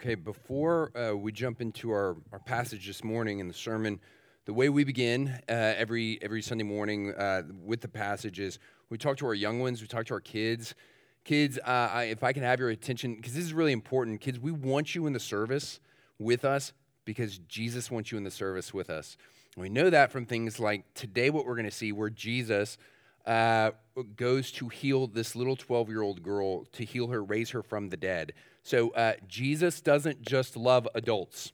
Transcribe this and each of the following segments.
Okay, before uh, we jump into our, our passage this morning in the sermon, the way we begin uh, every every Sunday morning uh, with the passage is we talk to our young ones, we talk to our kids. Kids, uh, I, if I can have your attention, because this is really important. Kids, we want you in the service with us because Jesus wants you in the service with us. And we know that from things like today, what we're going to see, where Jesus uh, goes to heal this little 12 year old girl, to heal her, raise her from the dead. So uh, Jesus doesn't just love adults.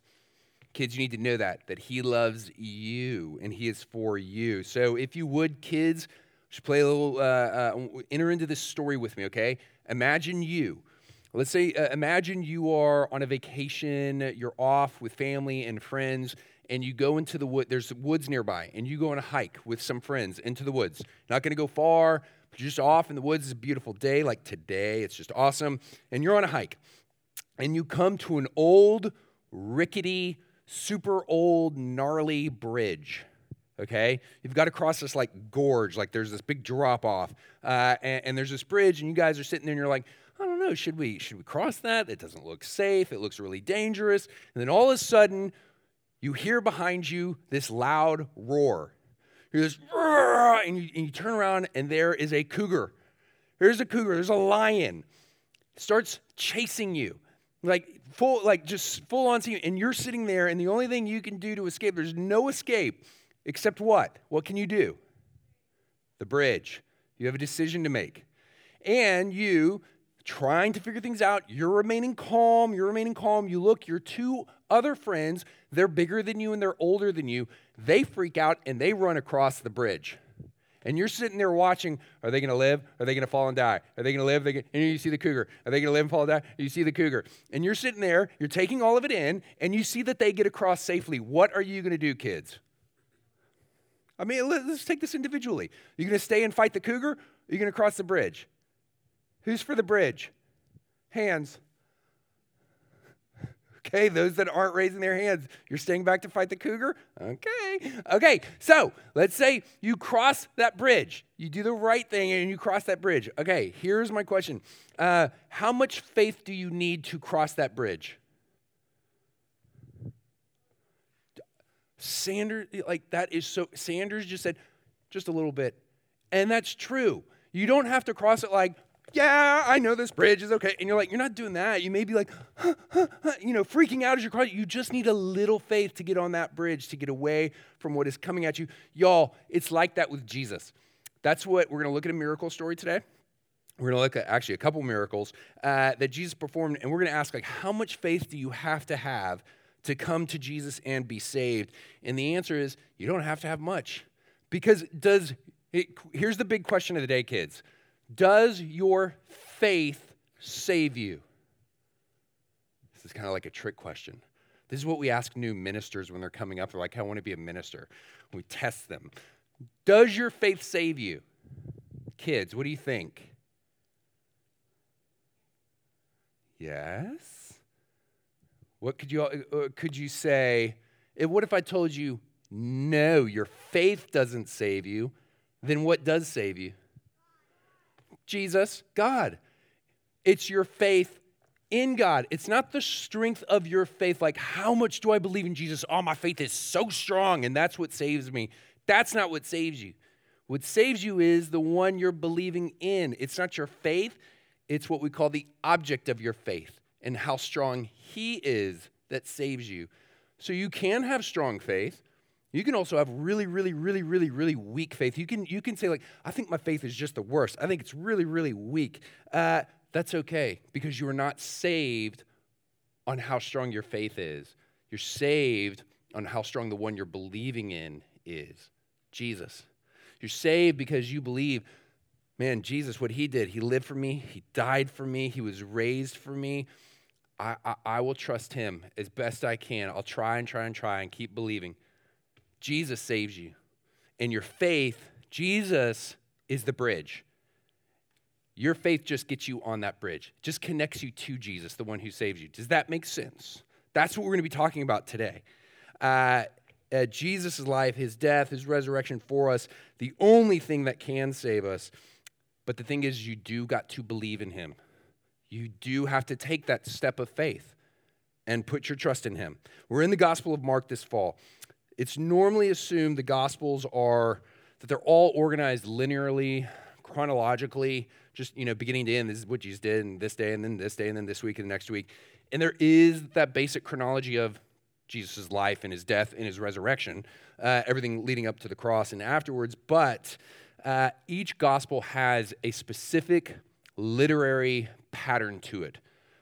Kids, you need to know that, that he loves you and he is for you. So if you would, kids, should play a little, uh, uh, enter into this story with me, okay? Imagine you. Let's say, uh, imagine you are on a vacation, you're off with family and friends, and you go into the wood. There's woods nearby, and you go on a hike with some friends into the woods. Not to go far, but you're just off in the woods. It's a beautiful day, like today. It's just awesome. And you're on a hike and you come to an old, rickety, super old, gnarly bridge. Okay, you've got to cross this like gorge, like there's this big drop off, uh, and, and there's this bridge, and you guys are sitting there, and you're like, I don't know, should we should we cross that? It doesn't look safe. It looks really dangerous. And then all of a sudden, you hear behind you this loud roar. You hear and you, and you turn around, and there is a cougar. There's a cougar. There's a lion. starts chasing you like full like just full on scene and you're sitting there and the only thing you can do to escape there's no escape except what? What can you do? The bridge. You have a decision to make. And you trying to figure things out you're remaining calm you're remaining calm. You look your two other friends they're bigger than you and they're older than you. They freak out and they run across the bridge and you're sitting there watching, are they going to live? Are they going to fall and die? Are they going to live? and you see the cougar. Are they going to live and fall and die? You see the cougar. And you're sitting there, you're taking all of it in, and you see that they get across safely. What are you going to do, kids? I mean, let's take this individually. Are you going to stay and fight the cougar? Or are you going to cross the bridge? Who's for the bridge? Hands. Okay, those that aren't raising their hands, you're staying back to fight the cougar? Okay. Okay, so let's say you cross that bridge. You do the right thing and you cross that bridge. Okay, here's my question uh, How much faith do you need to cross that bridge? Sanders, like that is so, Sanders just said, just a little bit. And that's true. You don't have to cross it like, yeah, I know this bridge is okay. And you're like, you're not doing that. You may be like, huh, huh, huh, you know, freaking out as you're crossing. You just need a little faith to get on that bridge, to get away from what is coming at you. Y'all, it's like that with Jesus. That's what we're going to look at a miracle story today. We're going to look at actually a couple miracles uh, that Jesus performed, and we're going to ask, like, how much faith do you have to have to come to Jesus and be saved? And the answer is, you don't have to have much. Because does, it, here's the big question of the day, kids does your faith save you? This is kind of like a trick question. This is what we ask new ministers when they're coming up. They're like, I want to be a minister. We test them. Does your faith save you? Kids, what do you think? Yes. What could you uh, could you say? What if I told you no, your faith doesn't save you? Then what does save you? Jesus, God. It's your faith in God. It's not the strength of your faith, like how much do I believe in Jesus? Oh, my faith is so strong, and that's what saves me. That's not what saves you. What saves you is the one you're believing in. It's not your faith, it's what we call the object of your faith and how strong He is that saves you. So you can have strong faith, you can also have really, really, really, really, really weak faith. You can, you can say, like, I think my faith is just the worst. I think it's really, really weak. Uh, that's okay because you are not saved on how strong your faith is. You're saved on how strong the one you're believing in is Jesus. You're saved because you believe, man, Jesus, what he did, he lived for me, he died for me, he was raised for me. I, I, I will trust him as best I can. I'll try and try and try and keep believing. Jesus saves you. And your faith, Jesus is the bridge. Your faith just gets you on that bridge, just connects you to Jesus, the one who saves you. Does that make sense? That's what we're going to be talking about today. Uh, uh, Jesus' life, his death, his resurrection for us, the only thing that can save us. But the thing is, you do got to believe in him. You do have to take that step of faith. and put your trust in him. We're in the Gospel of Mark this fall. It's normally assumed the Gospels are that they're all organized linearly, chronologically, just you know, beginning to end. This is what Jesus did, and this day, and then this day, and then this week, and the next week. And there is that basic chronology of Jesus' life and his death and his resurrection, uh, everything leading up to the cross and afterwards. But uh, each gospel has a specific literary pattern to it.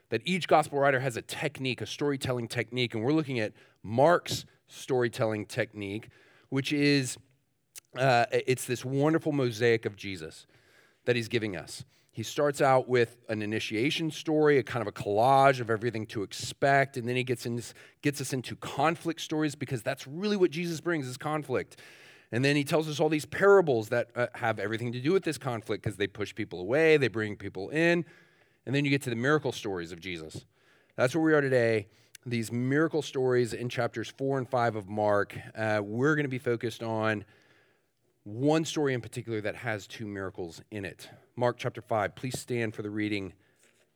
That each gospel writer has a technique, a storytelling technique, and we're looking at Mark's storytelling technique, which is uh, it's this wonderful mosaic of Jesus that he's giving us. He starts out with an initiation story, a kind of a collage of everything to expect, and then he gets, in, gets us into conflict stories because that's really what Jesus brings is conflict. And then he tells us all these parables that uh, have everything to do with this conflict because they push people away, they bring people in. And then you get to the miracle stories of Jesus. That's where we are today. These miracle stories in chapters four and five of Mark. Uh, we're going to be focused on one story in particular that has two miracles in it. Mark chapter 5. Please stand for the reading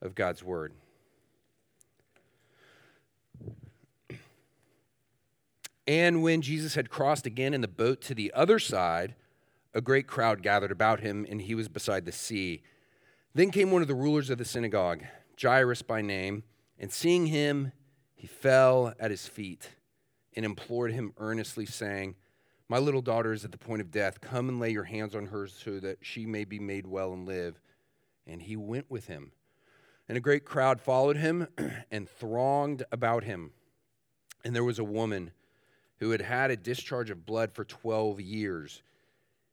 of God's word. And when Jesus had crossed again in the boat to the other side, a great crowd gathered about him, and he was beside the sea. Then came one of the rulers of the synagogue, Jairus by name, and seeing him, he fell at his feet and implored him earnestly, saying, my little daughter is at the point of death. Come and lay your hands on her so that she may be made well and live. And he went with him. And a great crowd followed him and thronged about him. And there was a woman who had had a discharge of blood for 12 years,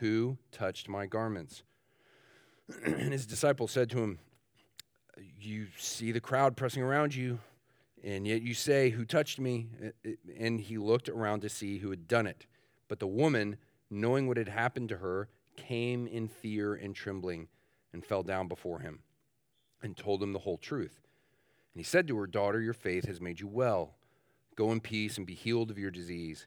Who touched my garments? and his disciples said to him, You see the crowd pressing around you, and yet you say, Who touched me? And he looked around to see who had done it. But the woman, knowing what had happened to her, came in fear and trembling and fell down before him and told him the whole truth. And he said to her, Daughter, your faith has made you well. Go in peace and be healed of your disease.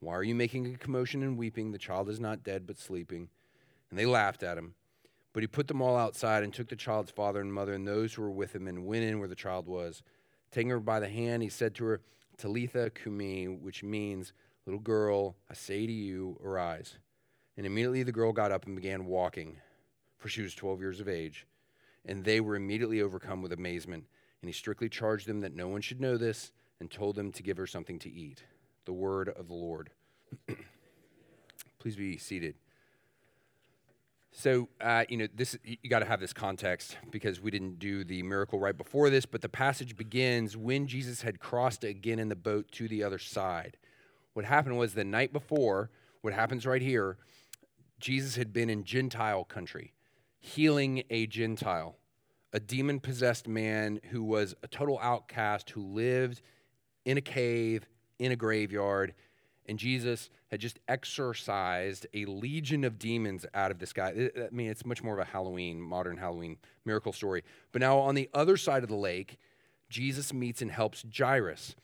Why are you making a commotion and weeping? The child is not dead, but sleeping. And they laughed at him. But he put them all outside and took the child's father and mother and those who were with him and went in where the child was. Taking her by the hand, he said to her, Talitha Kumi, which means, Little girl, I say to you, arise. And immediately the girl got up and began walking, for she was 12 years of age. And they were immediately overcome with amazement. And he strictly charged them that no one should know this and told them to give her something to eat. The word of the Lord. Please be seated. So, uh, you know, this you got to have this context because we didn't do the miracle right before this, but the passage begins when Jesus had crossed again in the boat to the other side. What happened was the night before, what happens right here, Jesus had been in Gentile country, healing a Gentile, a demon possessed man who was a total outcast who lived in a cave, in a graveyard. And Jesus had just exorcised a legion of demons out of this guy. I mean, it's much more of a Halloween, modern Halloween miracle story. But now on the other side of the lake, Jesus meets and helps Jairus,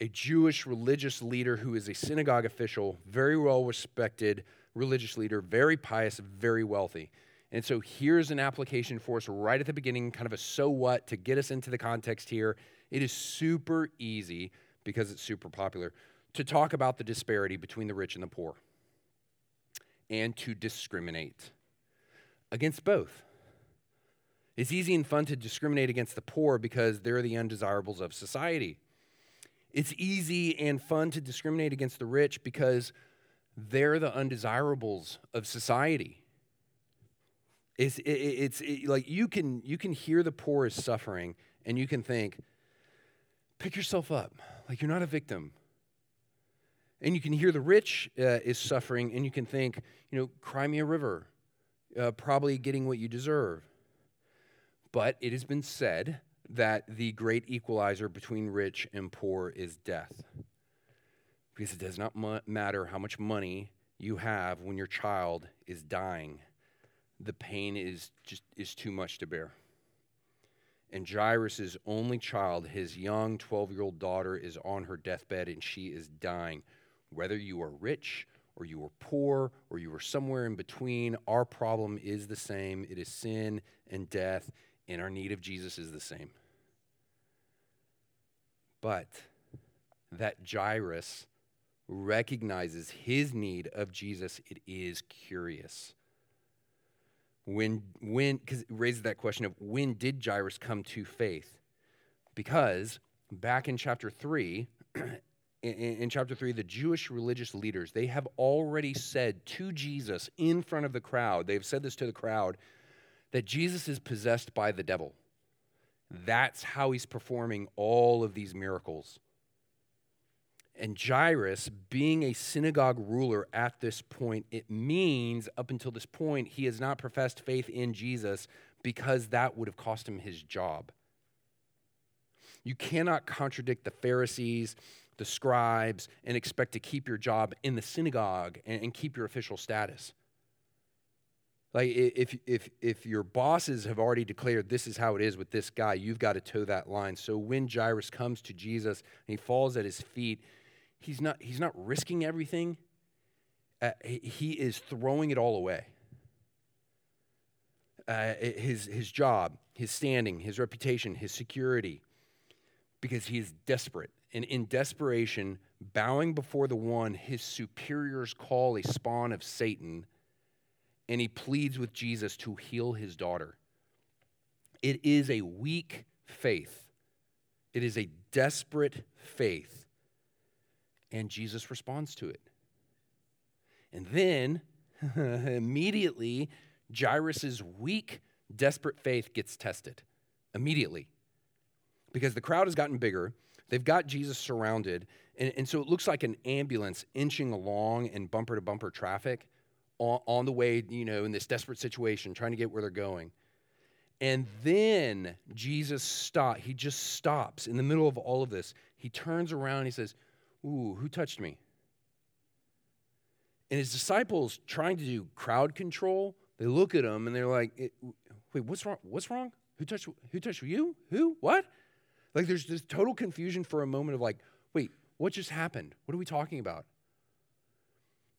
a Jewish religious leader who is a synagogue official, very well respected religious leader, very pious, very wealthy. And so here's an application for us right at the beginning, kind of a so what to get us into the context here. It is super easy because it's super popular to talk about the disparity between the rich and the poor and to discriminate against both. It's easy and fun to discriminate against the poor because they're the undesirables of society. It's easy and fun to discriminate against the rich because they're the undesirables of society. It's, it, it's it, like you can, you can hear the poor is suffering and you can think, pick yourself up. Like you're not a victim. And you can hear the rich uh, is suffering and you can think, you know, cry me a river, uh, probably getting what you deserve. But it has been said that the great equalizer between rich and poor is death. Because it does not matter how much money you have when your child is dying, the pain is just is too much to bear. And Jairus' only child, his young 12 year old daughter, is on her deathbed and she is dying. Whether you are rich or you are poor or you are somewhere in between, our problem is the same. It is sin and death, and our need of Jesus is the same. But that Jairus recognizes his need of Jesus, it is curious. When, when, because it raises that question of when did Jairus come to faith? Because back in chapter 3, in, in, chapter 3 the jewish religious leaders they have already said to jesus in front of the crowd they've said this to the crowd that jesus is possessed by the devil that's how he's performing all of these miracles. And Jairus, being a synagogue ruler at this point, it means up until this point, he has not professed faith in Jesus because that would have cost him his job. You cannot contradict the Pharisees, the scribes, and expect to keep your job in the synagogue and, and keep your official status. Like if if if your bosses have already declared this is how it is with this guy, you've got to toe that line. So when Jairus comes to Jesus and he falls at his feet, he's not he's not risking everything. Uh, he is throwing it all away. Uh, his his job, his standing, his reputation, his security, because he is desperate. And in desperation, bowing before the one his superiors call a spawn of Satan and he pleads with Jesus to heal his daughter. It is a weak faith, it is a desperate faith, and Jesus responds to it. And then, immediately, Jairus' weak, desperate faith gets tested. Immediately. Because the crowd has gotten bigger, they've got Jesus surrounded, and, and so it looks like an ambulance inching along in bumper to bumper traffic on, on the way, you know, in this desperate situation, trying to get where they're going. And then Jesus stop. He just stops in the middle of all of this. He turns around he says, Ooh, who touched me? And his disciples, trying to do crowd control, they look at him and they're like, Wait, what's wrong? What's wrong? Who touched who touched you? Who? What? Like there's this total confusion for a moment of like, wait, what just happened? What are we talking about?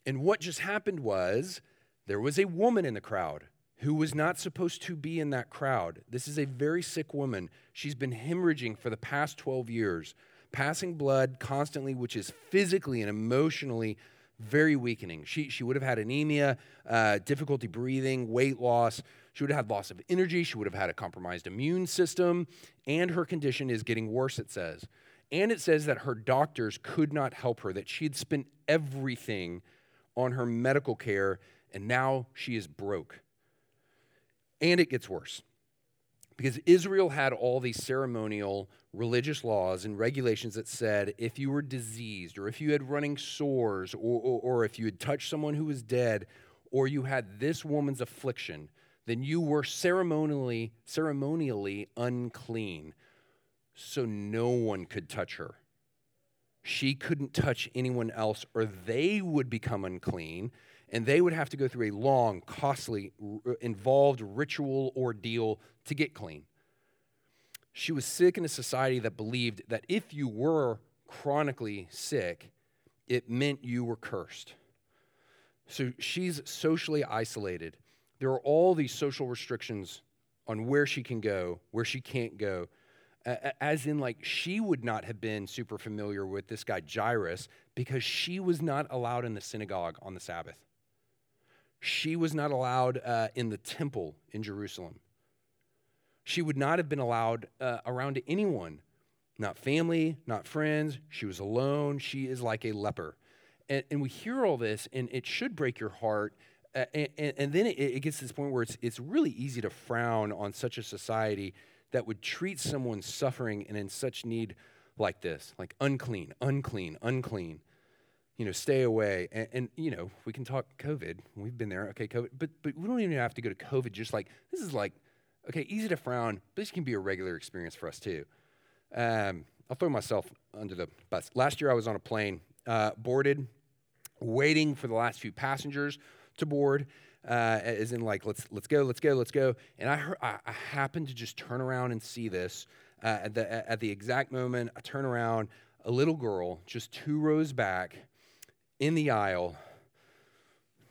And what just happened was there was a woman in the crowd who was not supposed to be in that crowd. This is a very sick woman. She's been hemorrhaging for the past 12 years, passing blood constantly, which is physically and emotionally very weakening. She, she would have had anemia, uh, difficulty breathing, weight loss. She would have had loss of energy. She would have had a compromised immune system. And her condition is getting worse, it says. And it says that her doctors could not help her, that she had spent everything on her medical care, and now she is broke. And it gets worse. Because Israel had all these ceremonial religious laws and regulations that said if you were diseased, or if you had running sores, or, or, or if you had touched someone who was dead, or you had this woman's affliction, then you were ceremonially, ceremonially unclean. So no one could touch her she couldn't touch anyone else or they would become unclean and they would have to go through a long, costly, uh, involved ritual ordeal to get clean. She was sick in a society that believed that if you were chronically sick, it meant you were cursed. So she's socially isolated. There are all these social restrictions on where she can go, where she can't go as in like she would not have been super familiar with this guy Jairus because she was not allowed in the synagogue on the Sabbath. She was not allowed uh, in the temple in Jerusalem. She would not have been allowed uh, around anyone Not family, not friends. She was alone. She is like a leper. And, and we hear all this, and it should break your heart. Uh, and, and, then it, it gets to this point where it's, it's really easy to frown on such a society that would treat someone suffering and in such need like this like unclean, unclean, unclean. You know, stay away. And, and, you know, we can talk COVID. We've been there. Okay, COVID. But, but we don't even have to go to COVID. Just like, this is like, okay, easy to frown, but this can be a regular experience for us too. Um, I'll throw myself under the bus. Last year I was on a plane, uh, boarded, waiting for the last few passengers to board. Uh, as in like let's let's go let's go let's go and I, heard, I, I happened to just turn around and see this uh, at the at the exact moment I turn around a little girl just two rows back in the aisle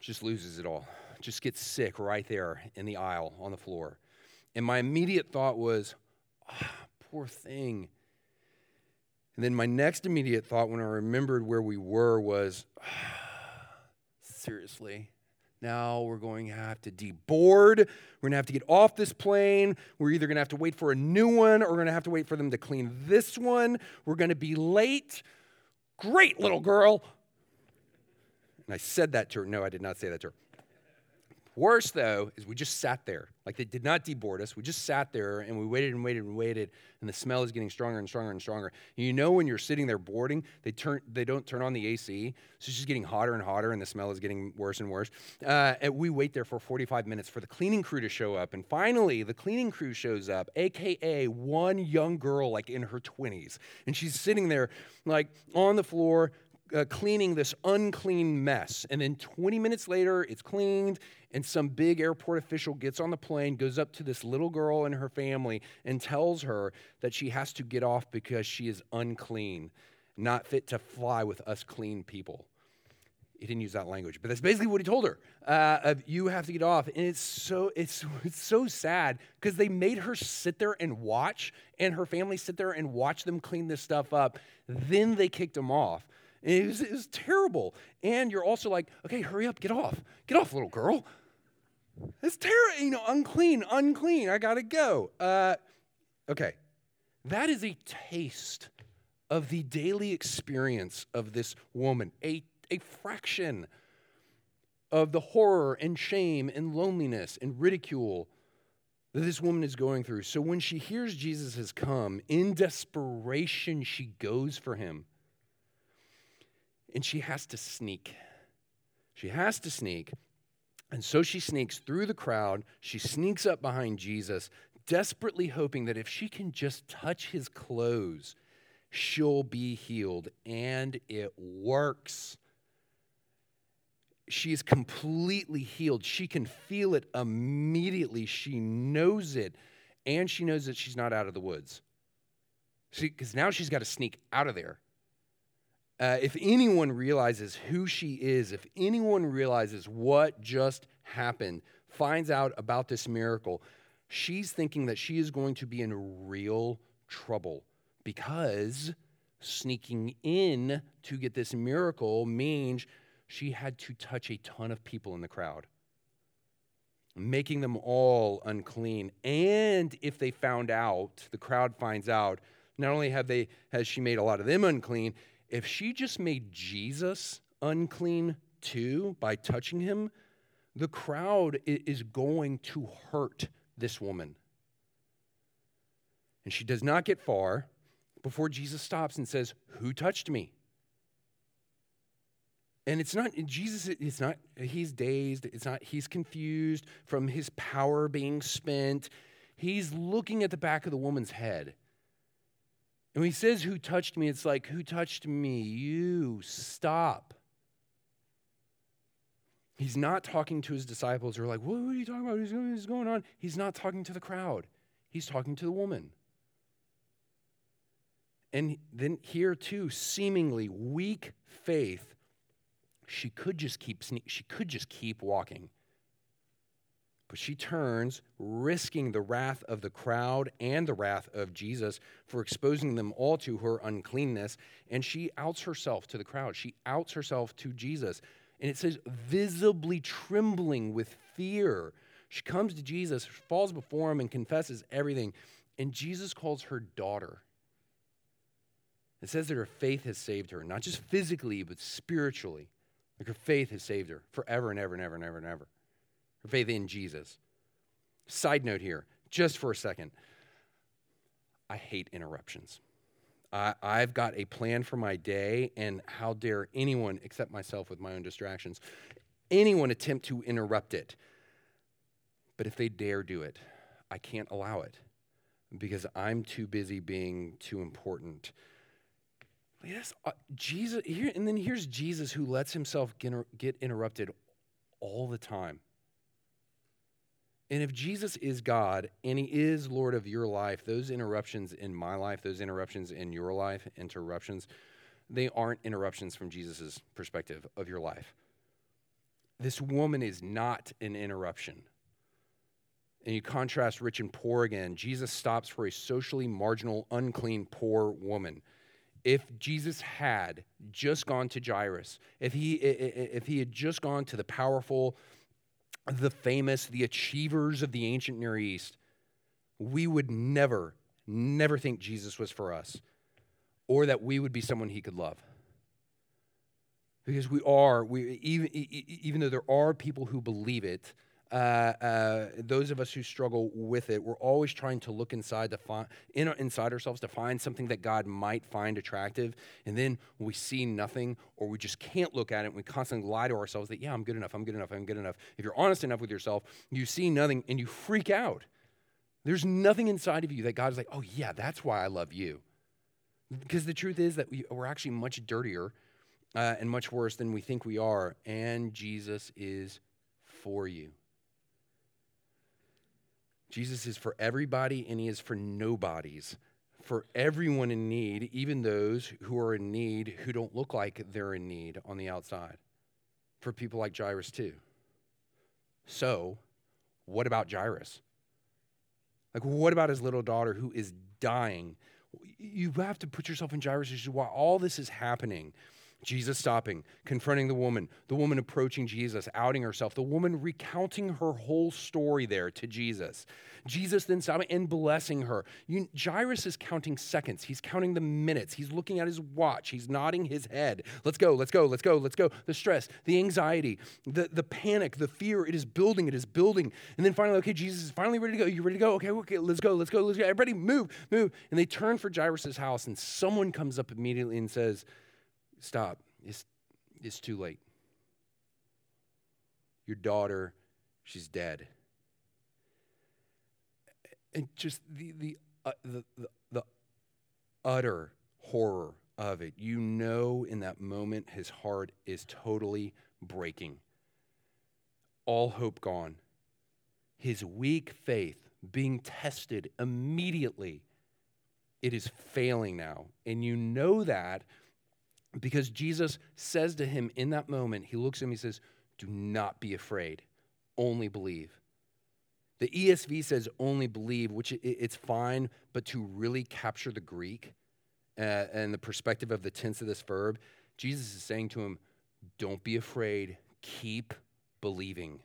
just loses it all just gets sick right there in the aisle on the floor and my immediate thought was oh, poor thing and then my next immediate thought when I remembered where we were was, ah, seriously, now we're going to have to deboard. We're going to have to get off this plane. We're either going to have to wait for a new one or we're going to have to wait for them to clean this one. We're going to be late. Great little girl. And I said that to her. No, I did not say that to her. Worse, though, is we just sat there. Like they did not deboard us. We just sat there and we waited and waited and waited, and the smell is getting stronger and stronger and stronger. And you know when you're sitting there boarding, they turn they don't turn on the AC, so it's just getting hotter and hotter, and the smell is getting worse and worse. Uh, and we wait there for 45 minutes for the cleaning crew to show up, and finally the cleaning crew shows up, aka one young girl like in her 20s, and she's sitting there like on the floor uh, cleaning this unclean mess. And then 20 minutes later, it's cleaned, and some big airport official gets on the plane, goes up to this little girl and her family, and tells her that she has to get off because she is unclean, not fit to fly with us clean people. He didn't use that language, but that's basically what he told her. Uh, you have to get off, and it's so it's it's so sad because they made her sit there and watch, and her family sit there and watch them clean this stuff up. Then they kicked him off. It was, it was terrible. And you're also like, okay, hurry up, get off. Get off, little girl. It's terrible. You know, unclean, unclean. I got to go. Uh, okay. That is a taste of the daily experience of this woman, a, a fraction of the horror and shame and loneliness and ridicule that this woman is going through. So when she hears Jesus has come, in desperation, she goes for him and she has to sneak. She has to sneak. And so she sneaks through the crowd. She sneaks up behind Jesus, desperately hoping that if she can just touch his clothes, she'll be healed. And it works. She is completely healed. She can feel it immediately. She knows it. And she knows that she's not out of the woods. See, because now she's got to sneak out of there. Uh, if anyone realizes who she is, if anyone realizes what just happened, finds out about this miracle, she's thinking that she is going to be in real trouble because sneaking in to get this miracle means she had to touch a ton of people in the crowd, making them all unclean. And if they found out, the crowd finds out, not only have they has she made a lot of them unclean, if she just made Jesus unclean too by touching him, the crowd is going to hurt this woman. And she does not get far before Jesus stops and says, Who touched me? And it's not, Jesus, it's not, he's dazed. It's not, he's confused from his power being spent. He's looking at the back of the woman's head. And when he says, Who touched me? It's like, Who touched me? You. Stop. He's not talking to his disciples who are like, What are you talking about? What's going on? He's not talking to the crowd, he's talking to the woman. And then here too, seemingly weak faith, she could just keep she could just keep walking. But she turns, risking the wrath of the crowd and the wrath of Jesus for exposing them all to her uncleanness. And she outs herself to the crowd. She outs herself to Jesus. And it says, visibly trembling with fear. She comes to Jesus, falls before him, and confesses everything. And Jesus calls her daughter. It says that her faith has saved her, not just physically, but spiritually. Like her faith has saved her forever and ever and ever and ever and ever. Faith in Jesus. Side note here, just for a second. I hate interruptions. I, I've got a plan for my day, and how dare anyone, except myself with my own distractions, anyone attempt to interrupt it. But if they dare do it, I can't allow it because I'm too busy being too important. Yes, uh, Jesus here, and then here's Jesus who lets himself get, get interrupted all the time. And if Jesus is God and he is Lord of your life, those interruptions in my life, those interruptions in your life, interruptions, they aren't interruptions from Jesus' perspective of your life. This woman is not an interruption. And you contrast rich and poor again. Jesus stops for a socially marginal, unclean, poor woman if Jesus had just gone to Jairus, if he, if he had just gone to the powerful, the famous, the achievers of the ancient Near East, we would never, never think Jesus was for us or that we would be someone he could love. Because we are, we, even, even though there are people who believe it, uh, uh, those of us who struggle with it, we're always trying to look inside to find in, inside ourselves to find something that God might find attractive, and then we see nothing, or we just can't look at it. And we constantly lie to ourselves that yeah, I'm good enough, I'm good enough, I'm good enough. If you're honest enough with yourself, you see nothing and you freak out. There's nothing inside of you that God is like, oh yeah, that's why I love you. Because the truth is that we, we're actually much dirtier uh, and much worse than we think we are, and Jesus is for you. Jesus is for everybody and he is for nobodies, for everyone in need, even those who are in need who don't look like they're in need on the outside, for people like Jairus too. So, what about Jairus? Like, what about his little daughter who is dying? You have to put yourself in Jairus' shoes while all this is happening. Jesus stopping, confronting the woman, the woman approaching Jesus, outing herself, the woman recounting her whole story there to Jesus. Jesus then stopping and blessing her. You, Jairus is counting seconds. He's counting the minutes. He's looking at his watch. He's nodding his head. Let's go, let's go, let's go, let's go. The stress, the anxiety, the, the panic, the fear, it is building, it is building. And then finally, okay, Jesus is finally ready to go. You ready to go? Okay, okay, let's go, let's go, let's go. Everybody move, move. And they turn for Jairus' house, and someone comes up immediately and says, Stop. It's, it's too late. Your daughter, she's dead. And just the, the, uh, the, the, the utter horror of it. You know, in that moment, his heart is totally breaking. All hope gone. His weak faith being tested immediately. It is failing now. And you know that because Jesus says to him in that moment, he looks at him, he says, Do not be afraid, only believe. The ESV says only believe, which it's fine, but to really capture the Greek uh, and the perspective of the tense of this verb, Jesus is saying to him, Don't be afraid, keep believing.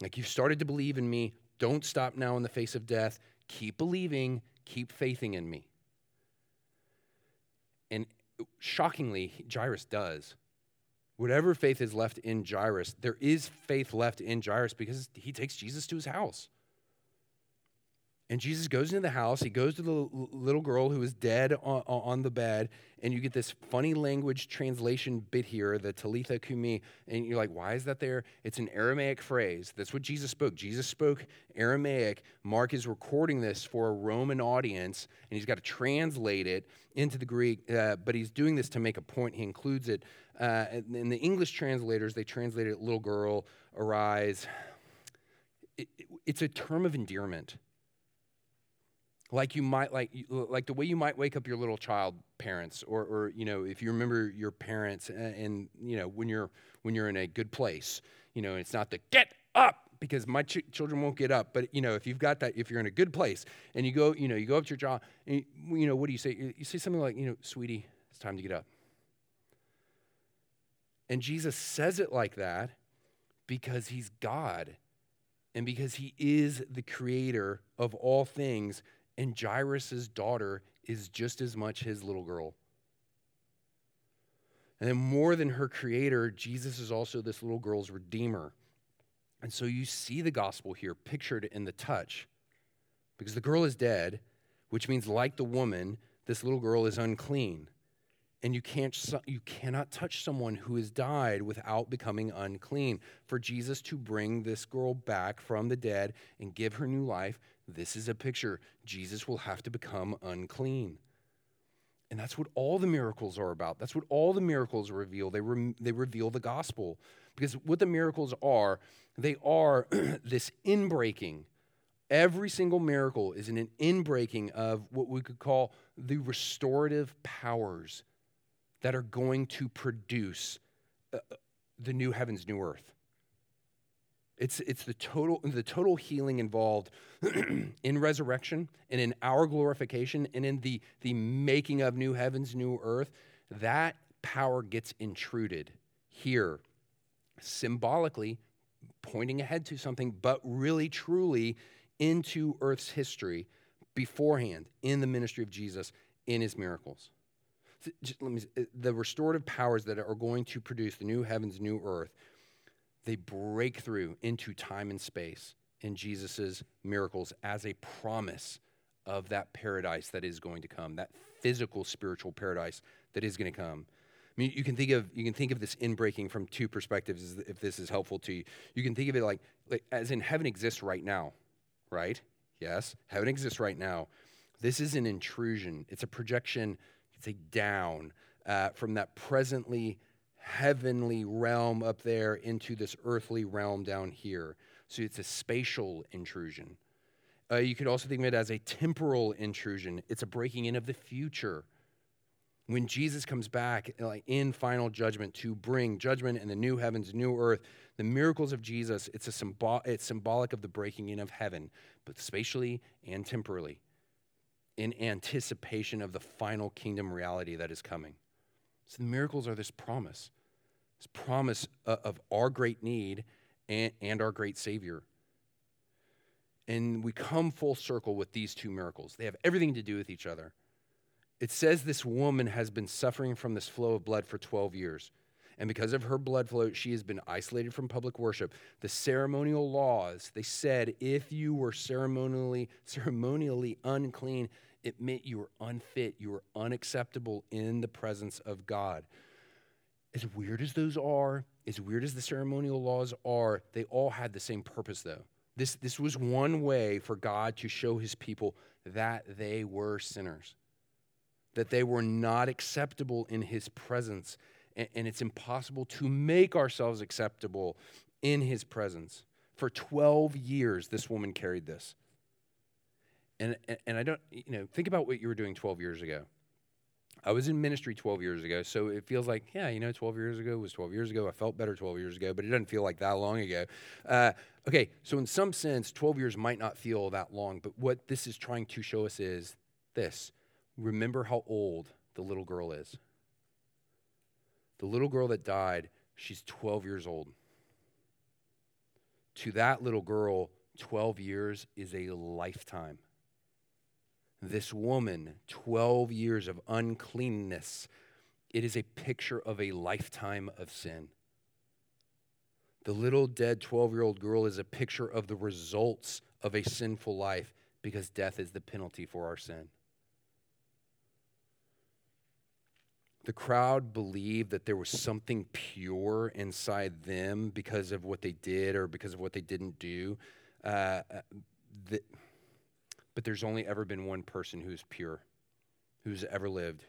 Like you've started to believe in me, don't stop now in the face of death. Keep believing, keep faithing in me. And shockingly, Jairus does. Whatever faith is left in Jairus, there is faith left in Jairus because he takes Jesus to his house. And Jesus goes into the house. He goes to the little girl who is dead on, on, the bed. And you get this funny language translation bit here, the Talitha Kumi. And you're like, why is that there? It's an Aramaic phrase. That's what Jesus spoke. Jesus spoke Aramaic. Mark is recording this for a Roman audience, and he's got to translate it into the Greek. Uh, but he's doing this to make a point. He includes it. Uh, in the English translators, they translate it little girl, arise. It, it, it's a term of endearment like you might like like the way you might wake up your little child parents or or you know if you remember your parents and, and you know when you're when you're in a good place you know it's not the get up because my ch- children won't get up but you know if you've got that if you're in a good place and you go you know you go up to your job and you, you know what do you say? You say something like you know sweetie it's time to get up. And jesus says it like that because he's god and because he is the creator of all things and Jairus' daughter is just as much his little girl. And then, more than her creator, Jesus is also this little girl's redeemer. And so you see the gospel here pictured in the touch. Because the girl is dead, which means, like the woman, this little girl is unclean. And you, can't, you cannot touch someone who has died without becoming unclean. For Jesus to bring this girl back from the dead and give her new life, this is a picture. Jesus will have to become unclean. And that's what all the miracles are about. That's what all the miracles reveal. They, re- they reveal the gospel. Because what the miracles are, they are this inbreaking. Every single miracle is an inbreaking of what we could call the restorative powers that are going to produce uh, the new heavens, new earth. It's, it's the, total, the total healing involved in resurrection and in our glorification and in the, the making of new heavens, new earth. That power gets intruded here, symbolically pointing ahead to something, but really, truly into earth's history beforehand in the ministry of Jesus in his miracles. Me, uh, the restorative powers that are going to produce the new heavens, new earth they break through into time and space in Jesus' miracles as a promise of that paradise that is going to come, that physical spiritual paradise that is going to come. I mean, you can think of you can think of this inbreaking from two perspectives. If this is helpful to you, you can think of it like, like as in heaven exists right now, right? Yes, heaven exists right now. This is an intrusion. It's a projection. It's a down uh, from that presently heavenly realm up there into this earthly realm down here. So it's a spatial intrusion. Uh, you could also think of it as a temporal intrusion. It's a breaking in of the future. When Jesus comes back like in final judgment to bring judgment in the new heavens, new earth, the miracles of Jesus, it's, a symbol, it's symbolic of the breaking in of heaven, both spatially and temporally, in anticipation of the final kingdom reality that is coming. So the miracles are this promise, this promise uh, of our great need and, and our great Savior. And we come full circle with these two miracles. They have everything to do with each other. It says this woman has been suffering from this flow of blood for 12 years. And because of her blood flow, she has been isolated from public worship. The ceremonial laws, they said if you were ceremonially, ceremonially unclean, it meant you were unfit, you were unacceptable in the presence of God. As weird as those are, as weird as the ceremonial laws are, they all had the same purpose, though. This, this was one way for God to show his people that they were sinners, that they were not acceptable in his presence. And, it's impossible to make ourselves acceptable in his presence. For 12 years, this woman carried this. And, and I don't, you know, think about what you were doing 12 years ago. I was in ministry 12 years ago, so it feels like, yeah, you know, 12 years ago was 12 years ago. I felt better 12 years ago, but it doesn't feel like that long ago. Uh, okay, so in some sense, 12 years might not feel that long, but what this is trying to show us is this remember how old the little girl is. The little girl that died, she's 12 years old. To that little girl, 12 years is a lifetime this woman 12 years of uncleanness, it is a picture of a lifetime of sin. The little dead 12 year old girl is a picture of the results of a sinful life because death is the penalty for our sin. The crowd believed that there was something pure inside them because of what they did or because of what they didn't do. Uh, uh the, but there's only ever been one person who's pure, who's ever lived.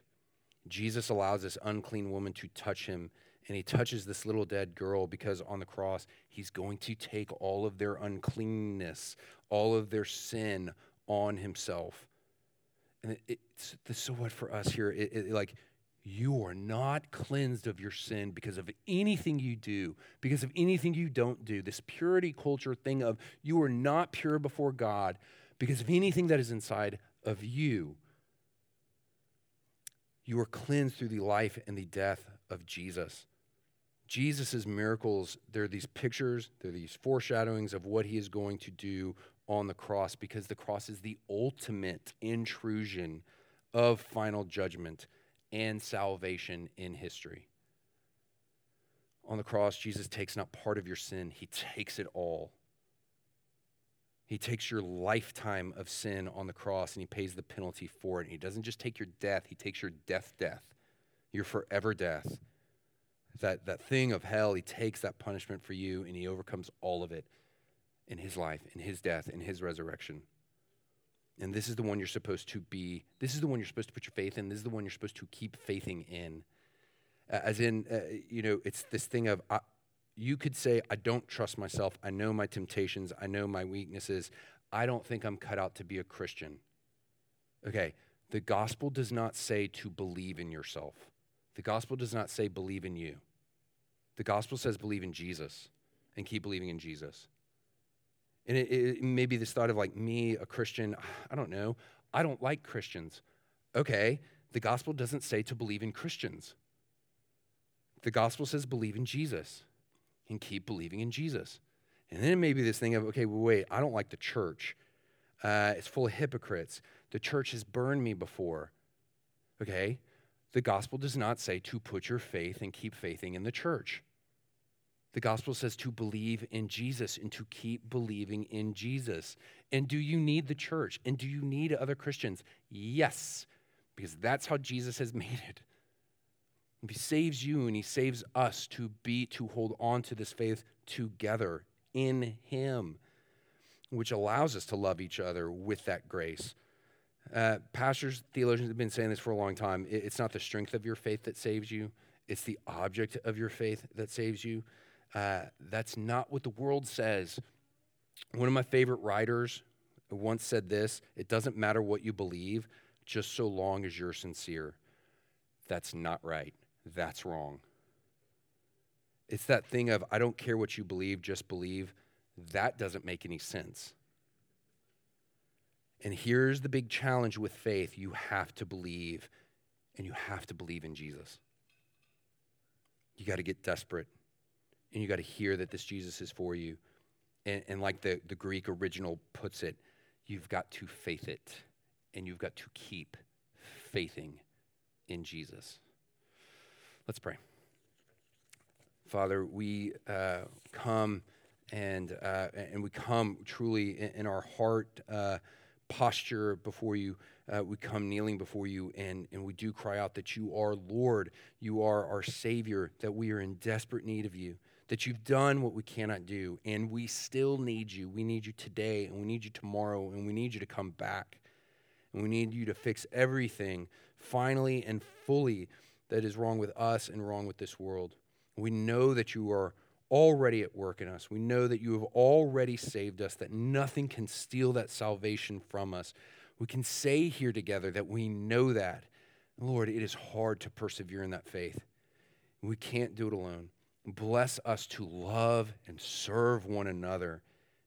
Jesus allows this unclean woman to touch him, and he touches this little dead girl because on the cross, he's going to take all of their uncleanness, all of their sin on himself. And it, it's so what for us here, it, it, like, you are not cleansed of your sin because of anything you do, because of anything you don't do. This purity culture thing of you are not pure before God because of anything that is inside of you. You are cleansed through the life and the death of Jesus. Jesus' miracles, they're these pictures, they're these foreshadowings of what he is going to do on the cross because the cross is the ultimate intrusion of final judgment and salvation in history. On the cross, Jesus takes not part of your sin, he takes it all. He takes your lifetime of sin on the cross and he pays the penalty for it. And he doesn't just take your death, he takes your death, death, your forever death. That, that thing of hell, he takes that punishment for you and he overcomes all of it in his life, in his death, in his resurrection. And this is the one you're supposed to be, this is the one you're supposed to put your faith in. This is the one you're supposed to keep faithing in. Uh, as in, uh, you know, it's this thing of, uh, you could say, I don't trust myself. I know my temptations. I know my weaknesses. I don't think I'm cut out to be a Christian. Okay, the gospel does not say to believe in yourself, the gospel does not say believe in you. The gospel says believe in Jesus and keep believing in Jesus. And it, it maybe this thought of like me, a Christian, I don't know. I don't like Christians. Okay, the gospel doesn't say to believe in Christians. The gospel says believe in Jesus and keep believing in Jesus. And then maybe this thing of, okay, well, wait, I don't like the church. Uh, it's full of hypocrites. The church has burned me before. Okay, the gospel does not say to put your faith and keep faithing in the church. The gospel says to believe in Jesus and to keep believing in Jesus. And do you need the church? And do you need other Christians? Yes, because that's how Jesus has made it. He saves you and he saves us to be to hold on to this faith together in him, which allows us to love each other with that grace. Uh, pastors, theologians have been saying this for a long time. It's not the strength of your faith that saves you, it's the object of your faith that saves you. Uh, that's not what the world says. One of my favorite writers once said this it doesn't matter what you believe, just so long as you're sincere. That's not right. That's wrong. It's that thing of, I don't care what you believe, just believe. That doesn't make any sense. And here's the big challenge with faith you have to believe, and you have to believe in Jesus. You got to get desperate and you got to hear that this Jesus is for you. And, and like the, the Greek original puts it, you've got to faith it, and you've got to keep faithing in Jesus. Let's pray. Father, we uh, come and, uh, and we come truly in, in our heart uh, posture before you uh, we come kneeling before you and, and we do cry out that you are Lord, you are our Savior, that we are in desperate need of you, that you've done what we cannot do, and we still need you. We need you today, and we need you tomorrow, and we need you to come back. And we need you to fix everything finally and fully that is wrong with us and wrong with this world. We know that you are already at work in us. We know that you have already saved us, that nothing can steal that salvation from us. We can say here together that we know that. Lord, it is hard to persevere in that faith. We can't do it alone. Bless us to love and serve one another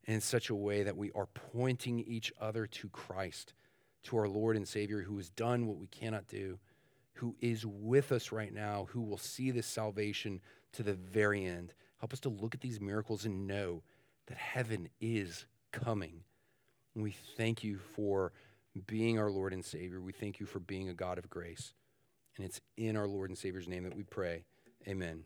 in such a way that we are pointing each other to Christ, to our Lord and Savior who has done what we cannot do, who is with us right now, who will see this salvation to the very end. Help us to look at these miracles and know that heaven is coming. And we thank you for being our Lord and Savior. We thank you for being a God of grace. And it's in our Lord and Savior's name that we pray. Amen.